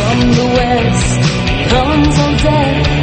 From the west comes on death,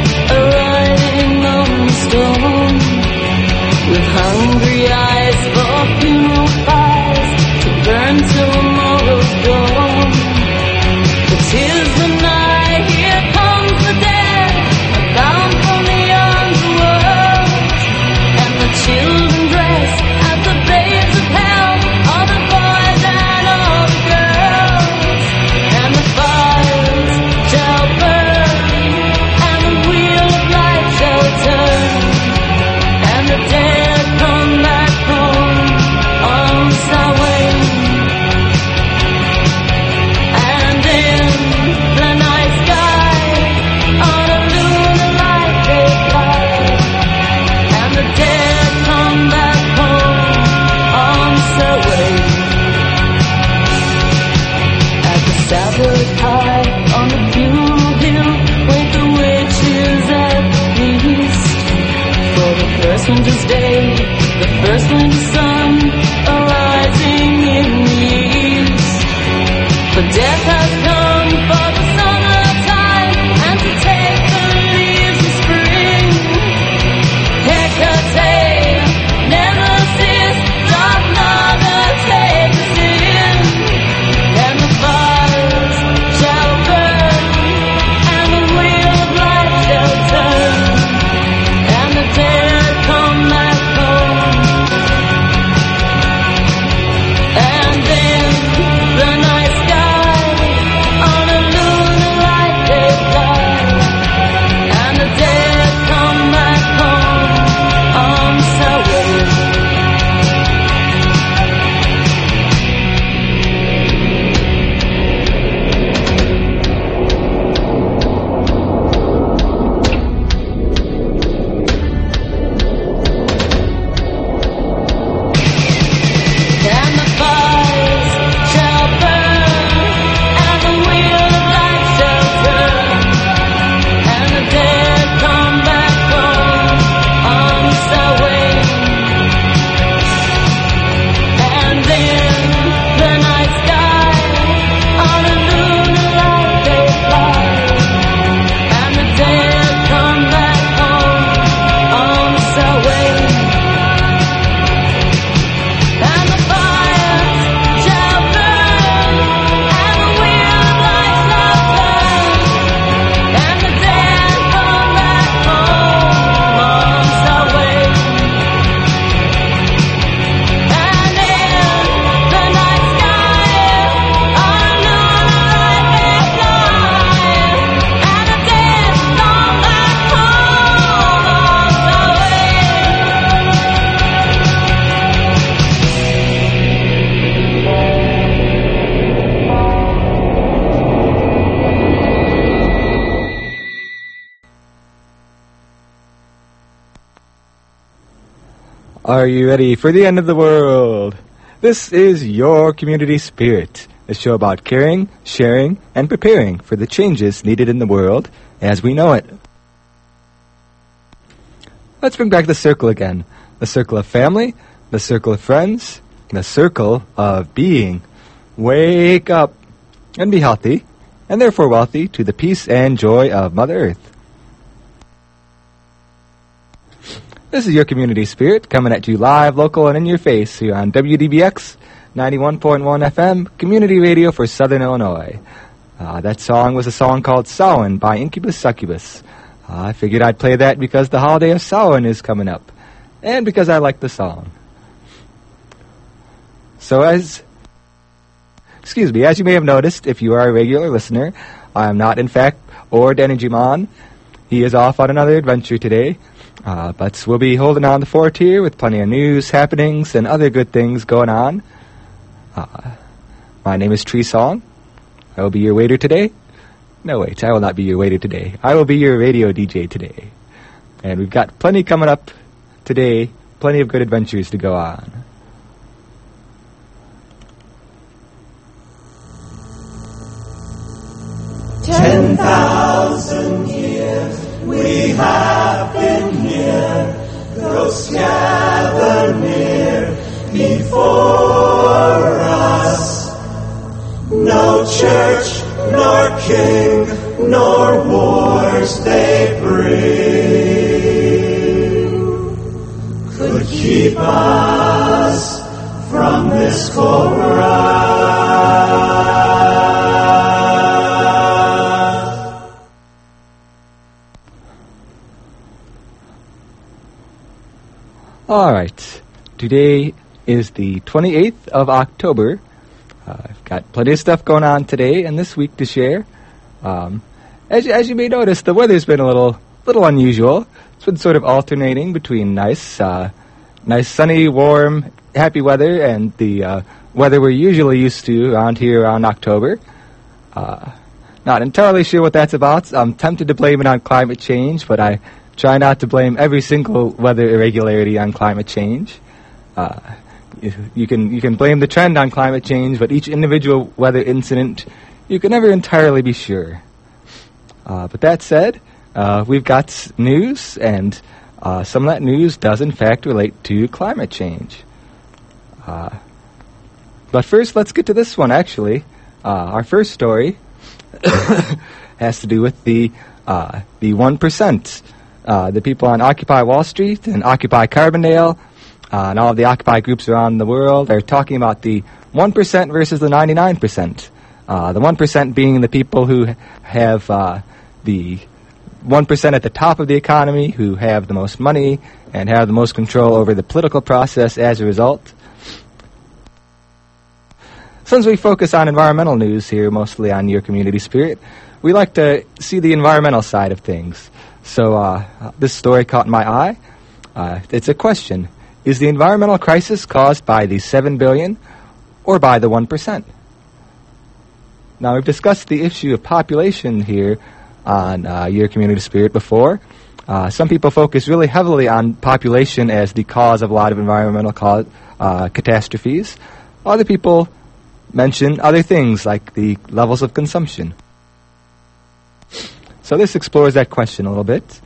Are you ready for the end of the world? This is your community spirit, a show about caring, sharing, and preparing for the changes needed in the world as we know it. Let's bring back the circle again. The circle of family, the circle of friends, the circle of being. Wake up and be healthy, and therefore wealthy to the peace and joy of Mother Earth. This is your community spirit coming at you live, local, and in your face here on WDBX 91.1 FM, community radio for Southern Illinois. Uh, that song was a song called Samhain by Inkubus Sukkubus. Uh, I figured I'd play that because the holiday of Samhain is coming up, and because I like the song. So as excuse me, as you may have noticed, if you are a regular listener, I am not in fact or Danny Mon. He is off on another adventure today. Uh, but we'll be holding on the fort here with plenty of news, happenings, and other good things going on. Uh, my name is Tree Song. I will be your waiter today. No, wait, I will not be your waiter today. I will be your radio DJ today. And we've got plenty coming up today, plenty of good adventures to go on. Ten thousand years we have been here, ghosts gather near before us. No church nor king nor wars they bring could keep us from this chorus. All right. Today is the 28th of October. Uh, I've got plenty of stuff going on today and this week to share. Um, as, you, as you may notice, the weather's been a little little unusual. It's been sort of alternating between nice, uh, nice sunny, warm, happy weather and the uh, weather we're usually used to around here around October. Uh, not entirely sure what that's about. I'm tempted to blame it on climate change, but I try not to blame every single weather irregularity on climate change. Uh, you, can you can blame the trend on climate change, but each individual weather incident, you can never entirely be sure. Uh, but that said, uh, we've got news, and uh, some of that news does in fact relate to climate change. Uh, but first, let's get to this one. Actually, uh, our first story has to do with the uh, the one percent, uh, the people on Occupy Wall Street and Occupy Carbondale, uh, and all of the Occupy groups around the world are talking about the one percent versus the ninety nine percent. Uh, the one percent being the people who have uh, the one percent at the top of the economy, who have the most money and have the most control over the political process as a result. Since we focus on environmental news here, mostly on your community spirit, we like to see the environmental side of things. So uh, this story caught my eye. Uh, it's a question: Is the environmental crisis caused by the seven billion or by the one percent? Now we've discussed the issue of population here on uh, your community spirit before. Uh, some people focus really heavily on population as the cause of a lot of environmental cause, uh, catastrophes. Other people mention other things like the levels of consumption. So this explores that question a little bit.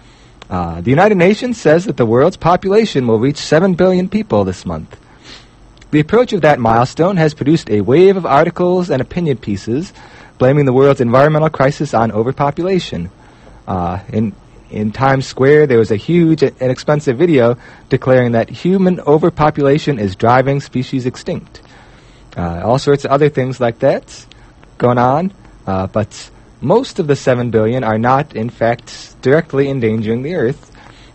Uh, the United Nations says that the world's population will reach 7 billion people this month. The approach of that milestone has produced a wave of articles and opinion pieces blaming the world's environmental crisis on overpopulation. Uh, in, in Times Square, there was a huge and expensive video declaring that human overpopulation is driving species extinct. Uh, all sorts of other things like that going on, uh, but most of the 7 billion are not, in fact, directly endangering the Earth.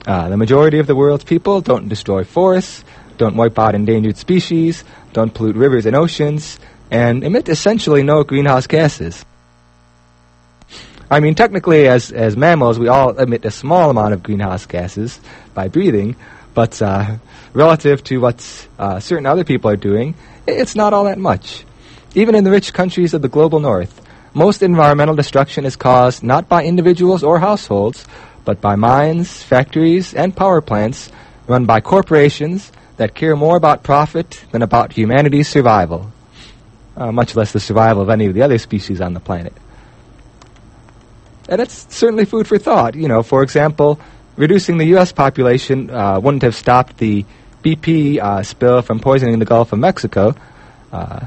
Uh, the majority of the world's people don't destroy forests, don't wipe out endangered species, don't pollute rivers and oceans, and emit essentially no greenhouse gases. I mean, technically, as, as mammals, we all emit a small amount of greenhouse gases by breathing, but uh, relative to what uh, certain other people are doing, it's not all that much. Even in the rich countries of the global north, most environmental destruction is caused not by individuals or households, but by mines, factories, and power plants run by corporations that care more about profit than about humanity's survival, uh, much less the survival of any of the other species on the planet. And that's certainly food for thought. You know, for example, reducing the U.S. population uh, wouldn't have stopped the BP uh, spill from poisoning the Gulf of Mexico. Uh,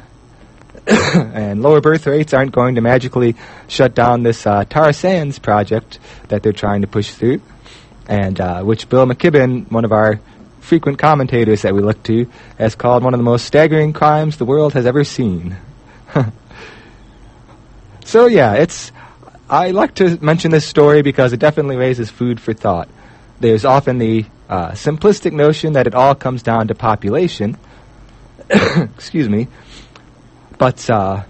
and lower birth rates aren't going to magically shut down this uh, tar sands project that they're trying to push through, and uh, which Bill McKibben, one of our frequent commentators that we look to, has called one of the most staggering crimes the world has ever seen. so yeah, it's. I like to mention this story because it definitely raises food for thought. There's often the uh, simplistic notion that it all comes down to population. Excuse me. But uh,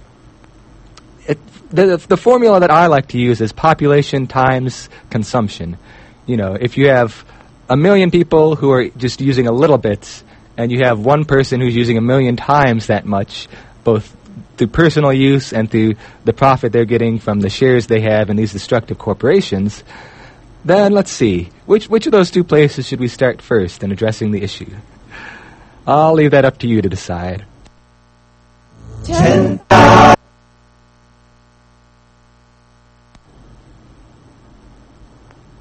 it, the, the formula that I like to use is population times consumption. You know, if you have a million people who are just using a little bit, and you have one person who's using a million times that much, both through personal use and through the profit they're getting from the shares they have in these destructive corporations, then let's see. Which, which of those two places should we start first in addressing the issue? I'll leave that up to you to decide.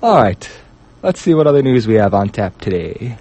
All right. Let's see what other news we have on tap today.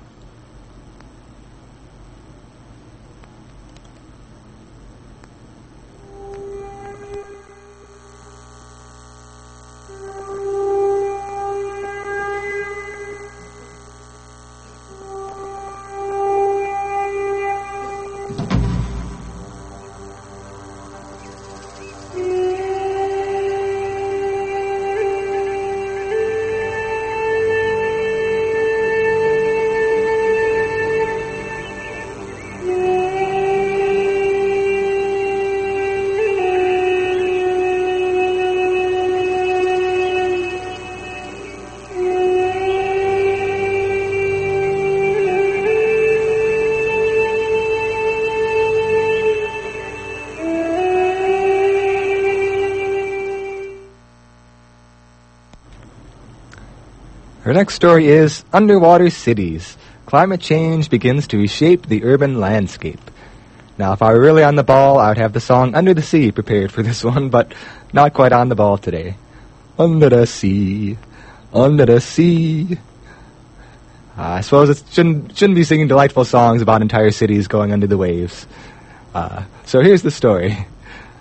Our next story is Underwater Cities. Climate change begins to reshape the urban landscape. Now, if I were really on the ball, I would have the song Under the Sea prepared for this one, but not quite on the ball today. Under the sea, under the sea. Uh, I suppose it shouldn't, shouldn't be singing delightful songs about entire cities going under the waves. Uh, so here's the story.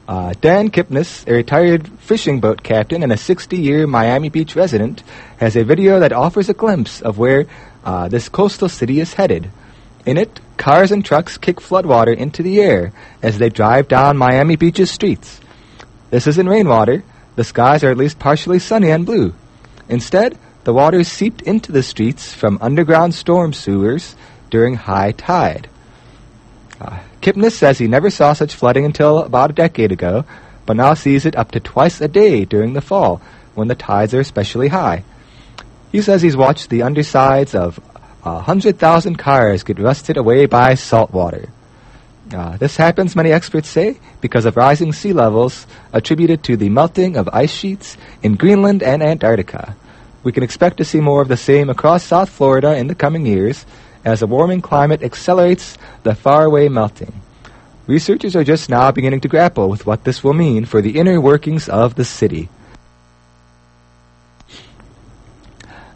Uh, Dan Kipnis, a retired fishing boat captain and a 60-year Miami Beach resident, has a video that offers a glimpse of where uh, this coastal city is headed. In it, cars and trucks kick floodwater into the air as they drive down Miami Beach's streets. This isn't rainwater. The skies are at least partially sunny and blue. Instead, the water is seeped into the streets from underground storm sewers during high tide. Uh, Kipnis says he never saw such flooding until about a decade ago, but now sees it up to twice a day during the fall when the tides are especially high. He says he's watched the undersides of a hundred thousand cars get rusted away by salt water. Uh, this happens, many experts say, because of rising sea levels attributed to the melting of ice sheets in Greenland and Antarctica. We can expect to see more of the same across South Florida in the coming years as a warming climate accelerates the faraway melting. Researchers are just now beginning to grapple with what this will mean for the inner workings of the city.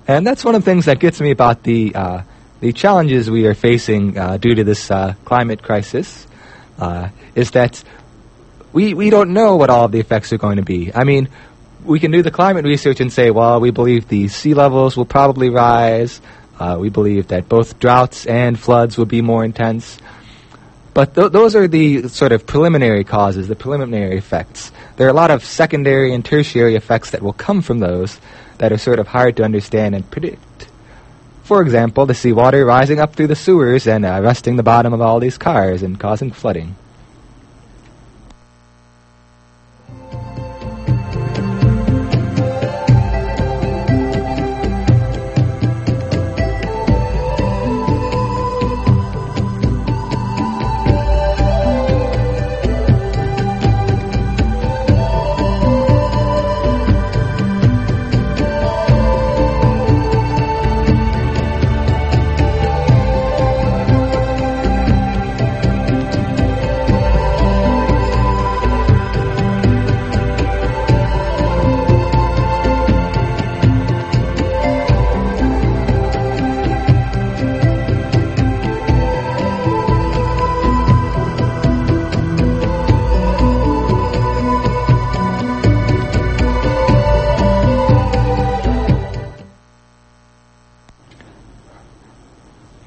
And that's one of the things that gets me about the uh, the challenges we are facing uh, due to this uh, climate crisis. Uh, is that we we don't know what all of the effects are going to be. I mean, we can do the climate research and say, well, we believe the sea levels will probably rise. Uh, we believe that both droughts and floods will be more intense. But th- those are the sort of preliminary causes, the preliminary effects. There are a lot of secondary and tertiary effects that will come from those that are sort of hard to understand and predict. For example, the seawater rising up through the sewers and uh, rusting the bottom of all these cars and causing flooding.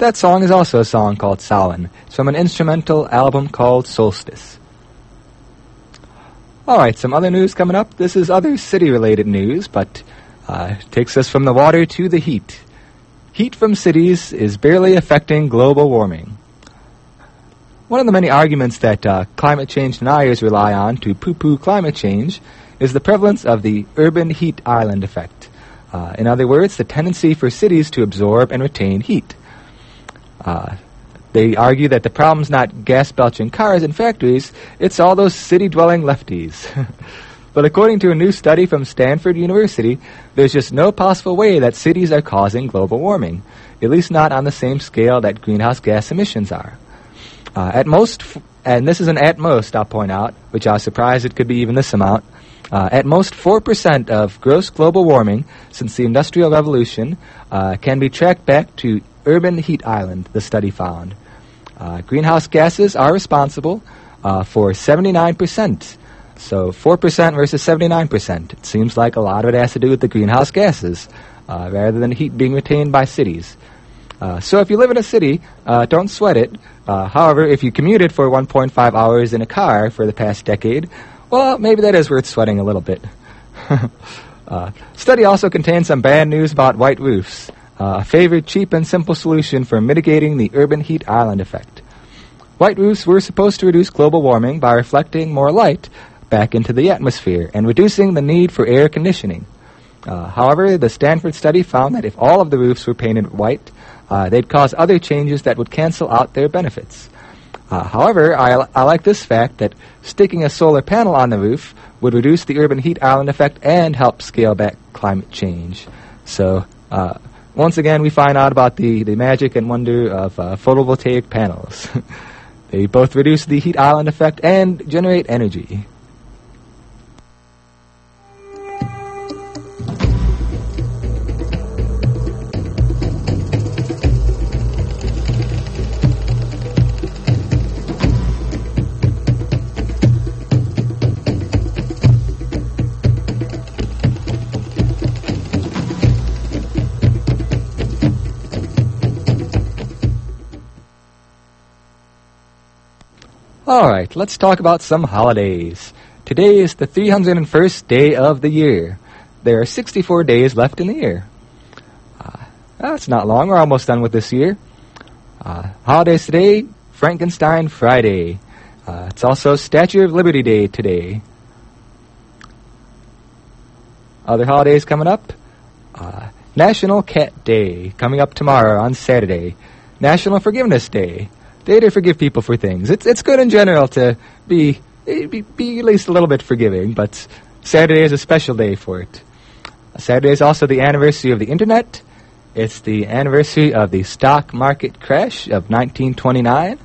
That song is also a song called Samhain. It's from an instrumental album called Solstice. Alright, some other news coming up. This is other city related news, but uh, takes us from the water to the heat. Heat from cities is barely affecting global warming. One of the many arguments that uh, climate change deniers rely on to poo poo climate change is the prevalence of the urban heat island effect. Uh, in other words, the tendency for cities to absorb and retain heat. Uh, they argue that the problem's not gas belching cars and factories, it's all those city dwelling lefties. but according to a new study from Stanford University, there's just no possible way that cities are causing global warming, at least not on the same scale that greenhouse gas emissions are. Uh, at most, f- and this is an at most, I'll point out, which I was surprised it could be even this amount. Uh, at most, 4% of gross global warming since the Industrial Revolution uh, can be tracked back to urban heat island, the study found. Uh, greenhouse gases are responsible uh, for 79% So 4% versus 79%. It seems like a lot of it has to do with the greenhouse gases uh, rather than heat being retained by cities. Uh, so if you live in a city, uh, don't sweat it. Uh, however, if you commuted for 1.5 hours in a car for the past decade, well, maybe that is worth sweating a little bit. study also contains some bad news about white roofs, uh, a favored cheap and simple solution for mitigating the urban heat island effect. White roofs were supposed to reduce global warming by reflecting more light back into the atmosphere and reducing the need for air conditioning. Uh, however, the Stanford study found that if all of the roofs were painted white, uh, they'd cause other changes that would cancel out their benefits. Uh, however, I, I like this fact that sticking a solar panel on the roof would reduce the urban heat island effect and help scale back climate change. So, uh, once again, we find out about the, the magic and wonder of uh, photovoltaic panels. they both reduce the heat island effect and generate energy. All right, let's talk about some holidays. Today is the 301st day of the year. There are 64 days left in the year. Uh, that's not long. We're almost done with this year. Uh, holidays today, Frankenstein Friday. Uh, it's also Statue of Liberty Day today. Other holidays coming up. Uh, National Cat Day coming up tomorrow on Saturday. National Forgiveness Day day to forgive people for things. It's it's good in general to be be, be at least a little bit forgiving, but Saturday is a special day for it. Saturday is also the anniversary of the internet. It's the anniversary of the stock market crash of 1929.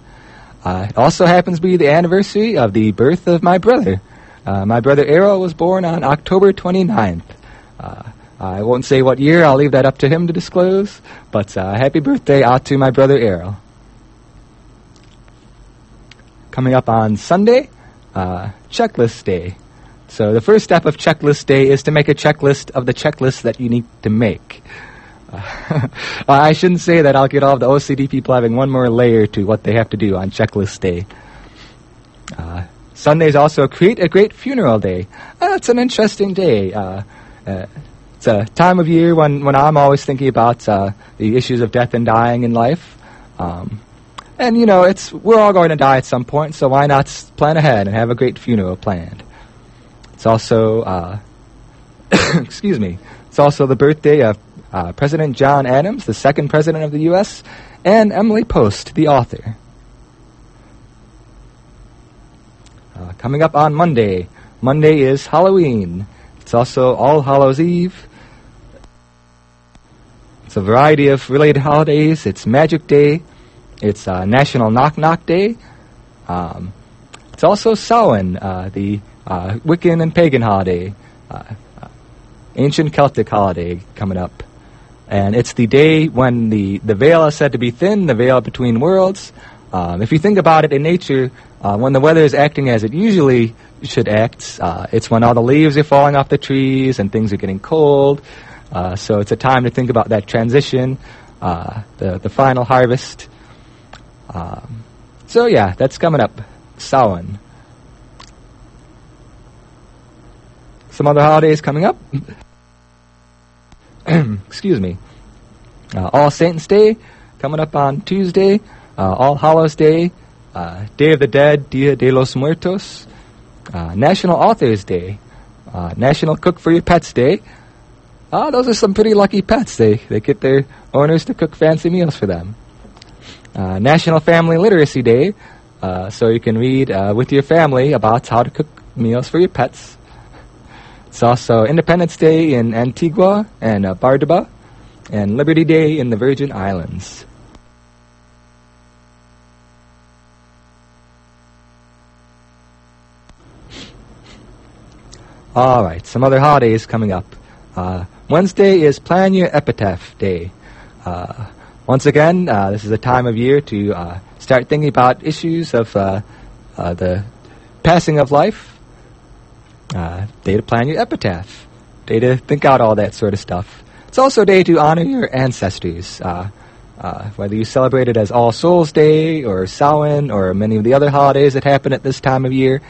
Uh, it also happens to be the anniversary of the birth of my brother. Uh, my brother Errol was born on October 29th. Uh, I won't say what year, I'll leave that up to him to disclose, but uh, happy birthday out to my brother Errol coming up on Sunday, uh, checklist day. So the first step of checklist day is to make a checklist of the checklist that you need to make. Uh, I shouldn't say that. I'll get all of the OCD people having one more layer to what they have to do on checklist day. Uh, Sunday is also create a great funeral day. Uh, it's an interesting day. Uh, uh, it's a time of year when, when I'm always thinking about uh, the issues of death and dying in life. Um, and you know, it's we're all going to die at some point, so why not plan ahead and have a great funeral planned? It's also, uh, excuse me, it's also the birthday of uh, President John Adams, the second president of the U.S., and Emily Post, the author. Uh, coming up on Monday, Monday is Halloween. It's also All Hallows Eve. It's a variety of related holidays. It's Magic Day. It's uh, National Knock Knock Day. Um, it's also Samhain, uh, the uh, Wiccan and pagan holiday, uh, uh, ancient Celtic holiday coming up. And it's the day when the, the veil is said to be thin, the veil between worlds. Um, if you think about it in nature, uh, when the weather is acting as it usually should act, it's when all the leaves are falling off the trees and things are getting cold. so it's a time to think about that transition, the, the final harvest. Um, so yeah, that's coming up. Samhain. Some other holidays coming up. Excuse me. Uh, All Saints Day coming up on Tuesday. Uh, All Hallows Day. Uh, Day of the Dead, Dia de los Muertos. Uh, National Authors Day. Uh, National Cook for Your Pets Day. Uh, those are some pretty lucky pets. They they get their owners to cook fancy meals for them. Uh, National Family Literacy Day, uh, so you can read uh, with your family about how to cook meals for your pets. It's also Independence Day in Antigua and uh, Barbuda, and Liberty Day in the Virgin Islands. All right, some other holidays coming up. Uh, Wednesday is Plan Your Epitaph Day. Once again, uh, this is a time of year to uh, start thinking about issues of uh, the passing of life. day to plan your epitaph, day to think out all that sort of stuff. It's also a day to honor your ancestors. Uh, uh, whether you celebrate it as All Souls Day or Samhain or many of the other holidays that happen at this time of year,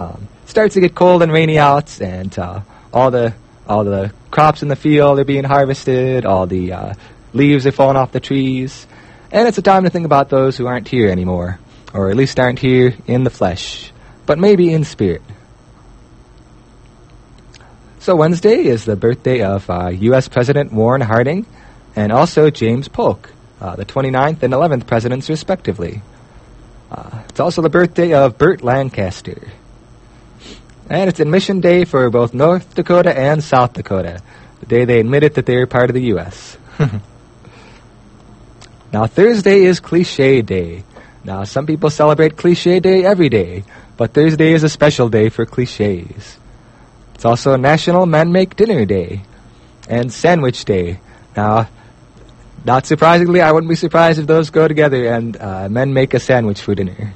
um, it starts to get cold and rainy out, and uh, all the all the crops in the field are being harvested, all the leaves are falling off the trees, and it's a time to think about those who aren't here anymore, or at least aren't here in the flesh, but maybe in spirit. So Wednesday is the birthday of uh, U.S. President Warren Harding and also James Polk, uh, the 29th and 11th presidents, respectively. Uh, it's also the birthday of Burt Lancaster. And it's admission day for both North Dakota and South Dakota, the day they admitted that they're part of the U.S. now, Thursday is Cliche Day. Now, some people celebrate Cliche Day every day, but Thursday is a special day for cliches. It's also National Men Make Dinner Day and Sandwich Day. Now, not surprisingly, I wouldn't be surprised if those go together and uh, men make a sandwich for dinner.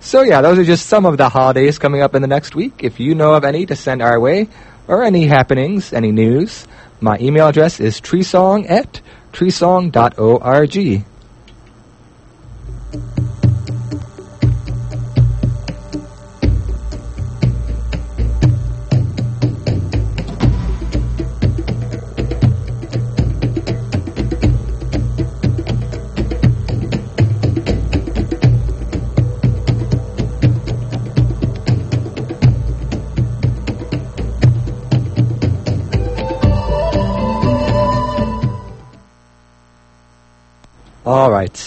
So yeah, those are just some of the holidays coming up in the next week. If you know of any to send our way, or any happenings, any news, my email address is treesong at treesong.org.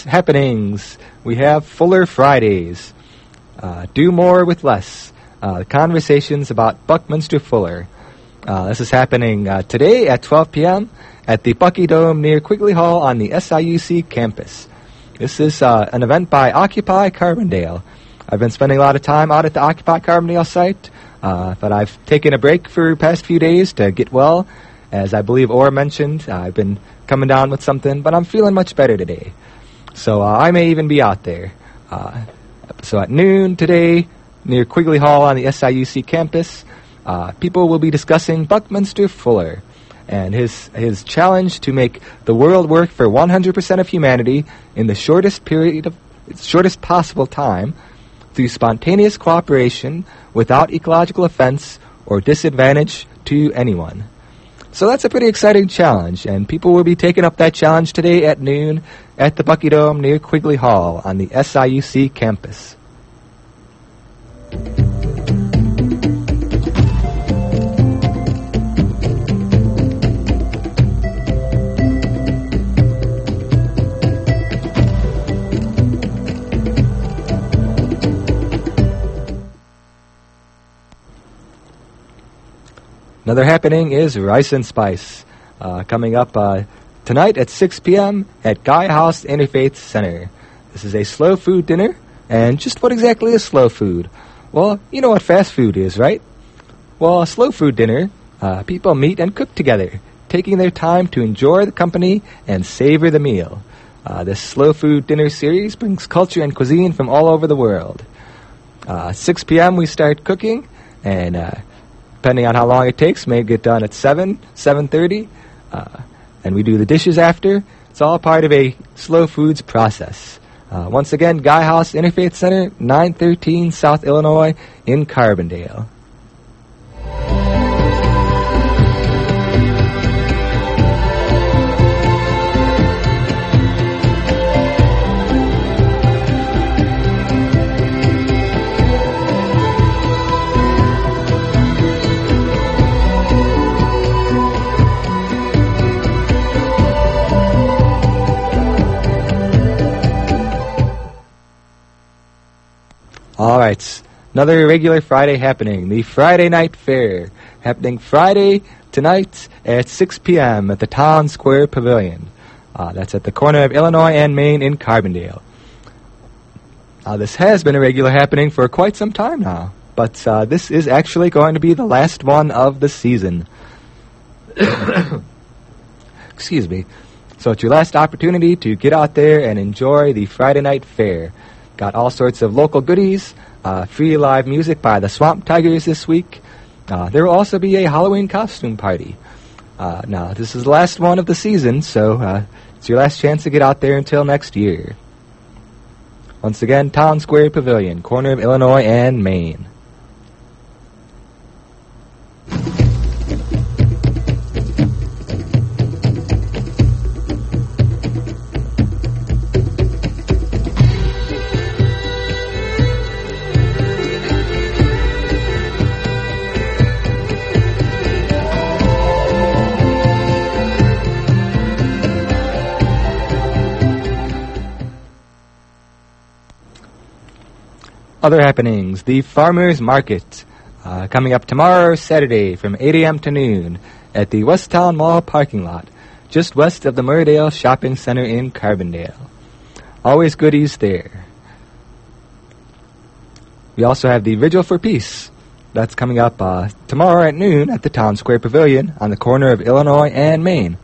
happenings. We have Fuller Fridays. Uh, do more with less. Uh, conversations about Buckminster Fuller. Uh, this is happening uh, today at 12 p.m. at the Bucky Dome near Quigley Hall on the SIUC campus. This is uh, an event by Occupy Carbondale. I've been spending a lot of time out at the Occupy Carbondale site, uh, but I've taken a break for the past few days to get well. As I believe Orr mentioned, I've been coming down with something, but I'm feeling much better today. So uh, I may even be out there. Uh, so at noon today, near Quigley Hall on the SIUC campus, uh, people will be discussing Buckminster Fuller and his his challenge to make the world work for 100% of humanity in the shortest period of shortest possible time through spontaneous cooperation without ecological offense or disadvantage to anyone. So that's a pretty exciting challenge, and people will be taking up that challenge today at noon at the Bucky Dome near Quigley Hall on the SIUC campus. Another happening is Rice and Spice, uh, coming up uh, tonight at 6 p.m. at Gaia House Interfaith Center. This is a slow food dinner, and just what exactly is slow food? Well, you know what fast food is, right? Well, a slow food dinner, uh, people meet and cook together, taking their time to enjoy the company and savor the meal. Uh, this slow food dinner series brings culture and cuisine from all over the world. Uh, 6 p.m. we start cooking, and uh, depending on how long it takes, may get done at 7, 7.30, uh, and we do the dishes after. It's all part of a slow foods process. Uh, once again, Gaia House Interfaith Center, 913 South Illinois in Carbondale. All right, another regular Friday happening, the Friday Night Fair, happening Friday tonight at 6 p.m. at the Town Square Pavilion. Uh, that's at the corner of Illinois and Main in Carbondale. Uh, this has been a regular happening for quite some time now, but uh, this is actually going to be the last one of the season. Excuse me. So it's your last opportunity to get out there and enjoy the Friday Night Fair. Got all sorts of local goodies, uh, free live music by the Swamp Tigers this week. Uh, there will also be a Halloween costume party. Uh, now, this is the last one of the season, so uh, it's your last chance to get out there until next year. Once again, Town Square Pavilion, corner of Illinois and Main. Other happenings. The Farmers Market. Uh, coming up tomorrow, Saturday, from 8 a.m. to noon at the Westtown Mall parking lot, just west of the Murdale Shopping Center in Carbondale. Always goodies there. We also have the Vigil for Peace. That's coming up uh, tomorrow at noon at the Town Square Pavilion on the corner of Illinois and Main.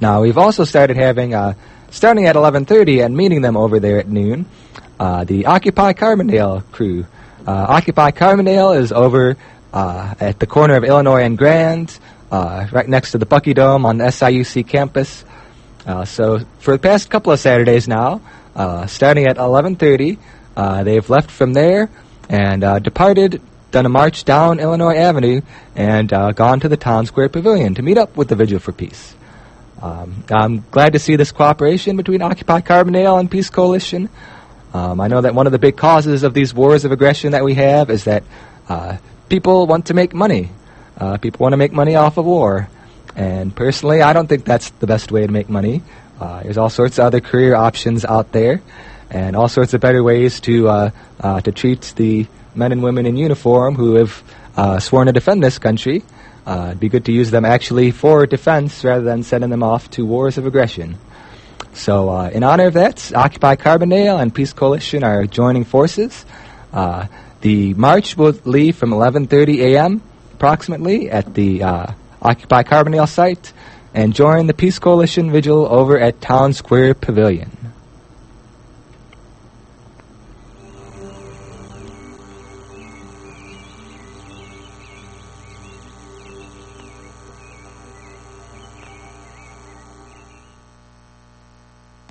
Now, we've also started having uh, starting at 11.30 and meeting them over there at noon, uh, the Occupy Carbondale crew. Uh, Occupy Carbondale is over uh, at the corner of Illinois and Grand, uh, right next to the Bucky Dome on the SIUC campus. Uh, so for the past couple of Saturdays now, uh, starting at 11.30, they've left from there and departed, done a march down Illinois Avenue, and gone to the Town Square Pavilion to meet up with the Vigil for Peace. Um, I'm glad to see this cooperation between Occupy Carbondale and Peace Coalition. Um, I know that one of the big causes of these wars of aggression that we have is that uh, people want to make money. Uh, people want to make money off of war. And personally, I don't think that's the best way to make money. Uh, there's all sorts of other career options out there, and all sorts of better ways to uh, uh, to treat the men and women in uniform who have uh, sworn to defend this country. Uh, it'd be good to use them actually for defense rather than sending them off to wars of aggression. So, uh, in honor of that, Occupy Carbondale and Peace Coalition are joining forces. Uh, the march will leave from 11:30 a.m. approximately at the uh, Occupy Carbondale site and join the Peace Coalition vigil over at Town Square Pavilion.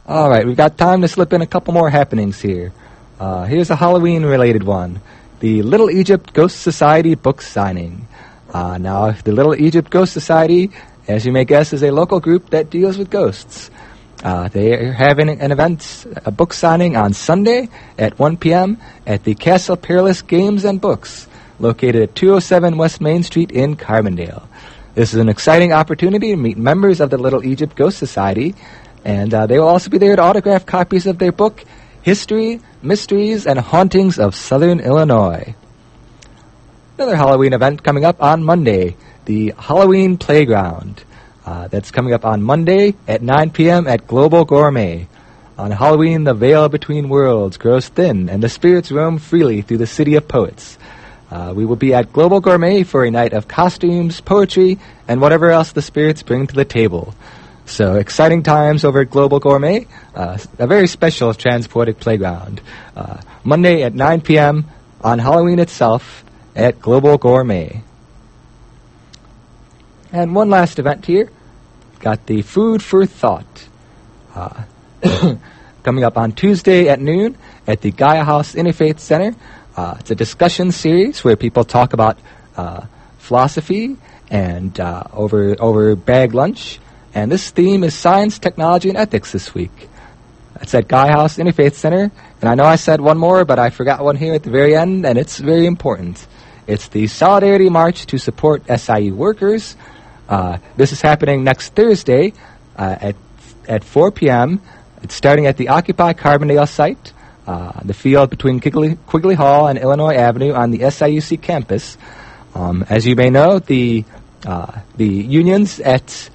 All right, we've got time to slip in a couple more happenings here. Uh, here's a Halloween related one the Little Egypt Ghost Society book signing. Uh, now, the Little Egypt Ghost Society, as you may guess, is a local group that deals with ghosts. Uh, they are having an event, a book signing on Sunday at 1 p.m. at the Castle Perilous Games and Books, located at 207 West Main Street in Carbondale. This is an exciting opportunity to meet members of the Little Egypt Ghost Society and uh, they will also be there to autograph copies of their book, History, Mysteries, and Hauntings of Southern Illinois. Another Halloween event coming up on Monday, the Halloween Playground. Uh, that's coming up on Monday at 9 p.m. at Global Gourmet. On Halloween, the veil between worlds grows thin, and the spirits roam freely through the city of poets. Uh, we will be at Global Gourmet for a night of costumes, poetry, and whatever else the spirits bring to the table. So exciting times over at Global Gourmet, uh, a very special transported playground. Uh, Monday at 9 p.m. on Halloween itself at Global Gourmet. And one last event here. Got the Food for Thought. Uh, coming up on Tuesday at noon at the Gaia House Interfaith Center. Uh, it's a discussion series where people talk about uh, philosophy and uh, over over bag lunch and this theme is science, technology, and ethics this week. It's at Gaia House Interfaith Center. And I know I said one more, but I forgot one here at the very end, and it's very important. It's the Solidarity March to support SIU workers. Uh, this is happening next Thursday uh, at, at 4 p.m. It's starting at the Occupy Carbondale site, uh, the field between Quigley, Quigley, Hall and Illinois Avenue on the SIUC campus. Um, as you may know, the, uh, the unions at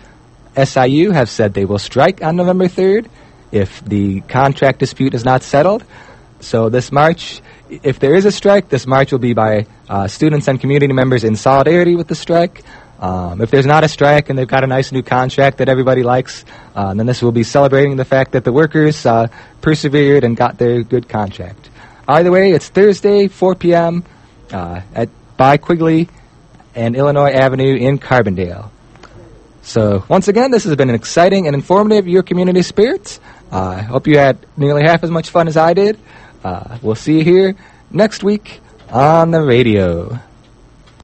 SIU have said they will strike on November 3rd if the contract dispute is not settled. So this march, if there is a strike, this march will be by uh, students and community members in solidarity with the strike. Um, if there's not a strike and they've got a nice new contract that everybody likes, uh, then this will be celebrating the fact that the workers uh, persevered and got their good contract. Either way, it's Thursday, 4 p.m. Uh, at by Quigley and Illinois Avenue in Carbondale. So once again, this has been an exciting and informative Your Community Spirits. Uh, I hope you had nearly half as much fun as I did. Uh, we'll see you here next week on the radio.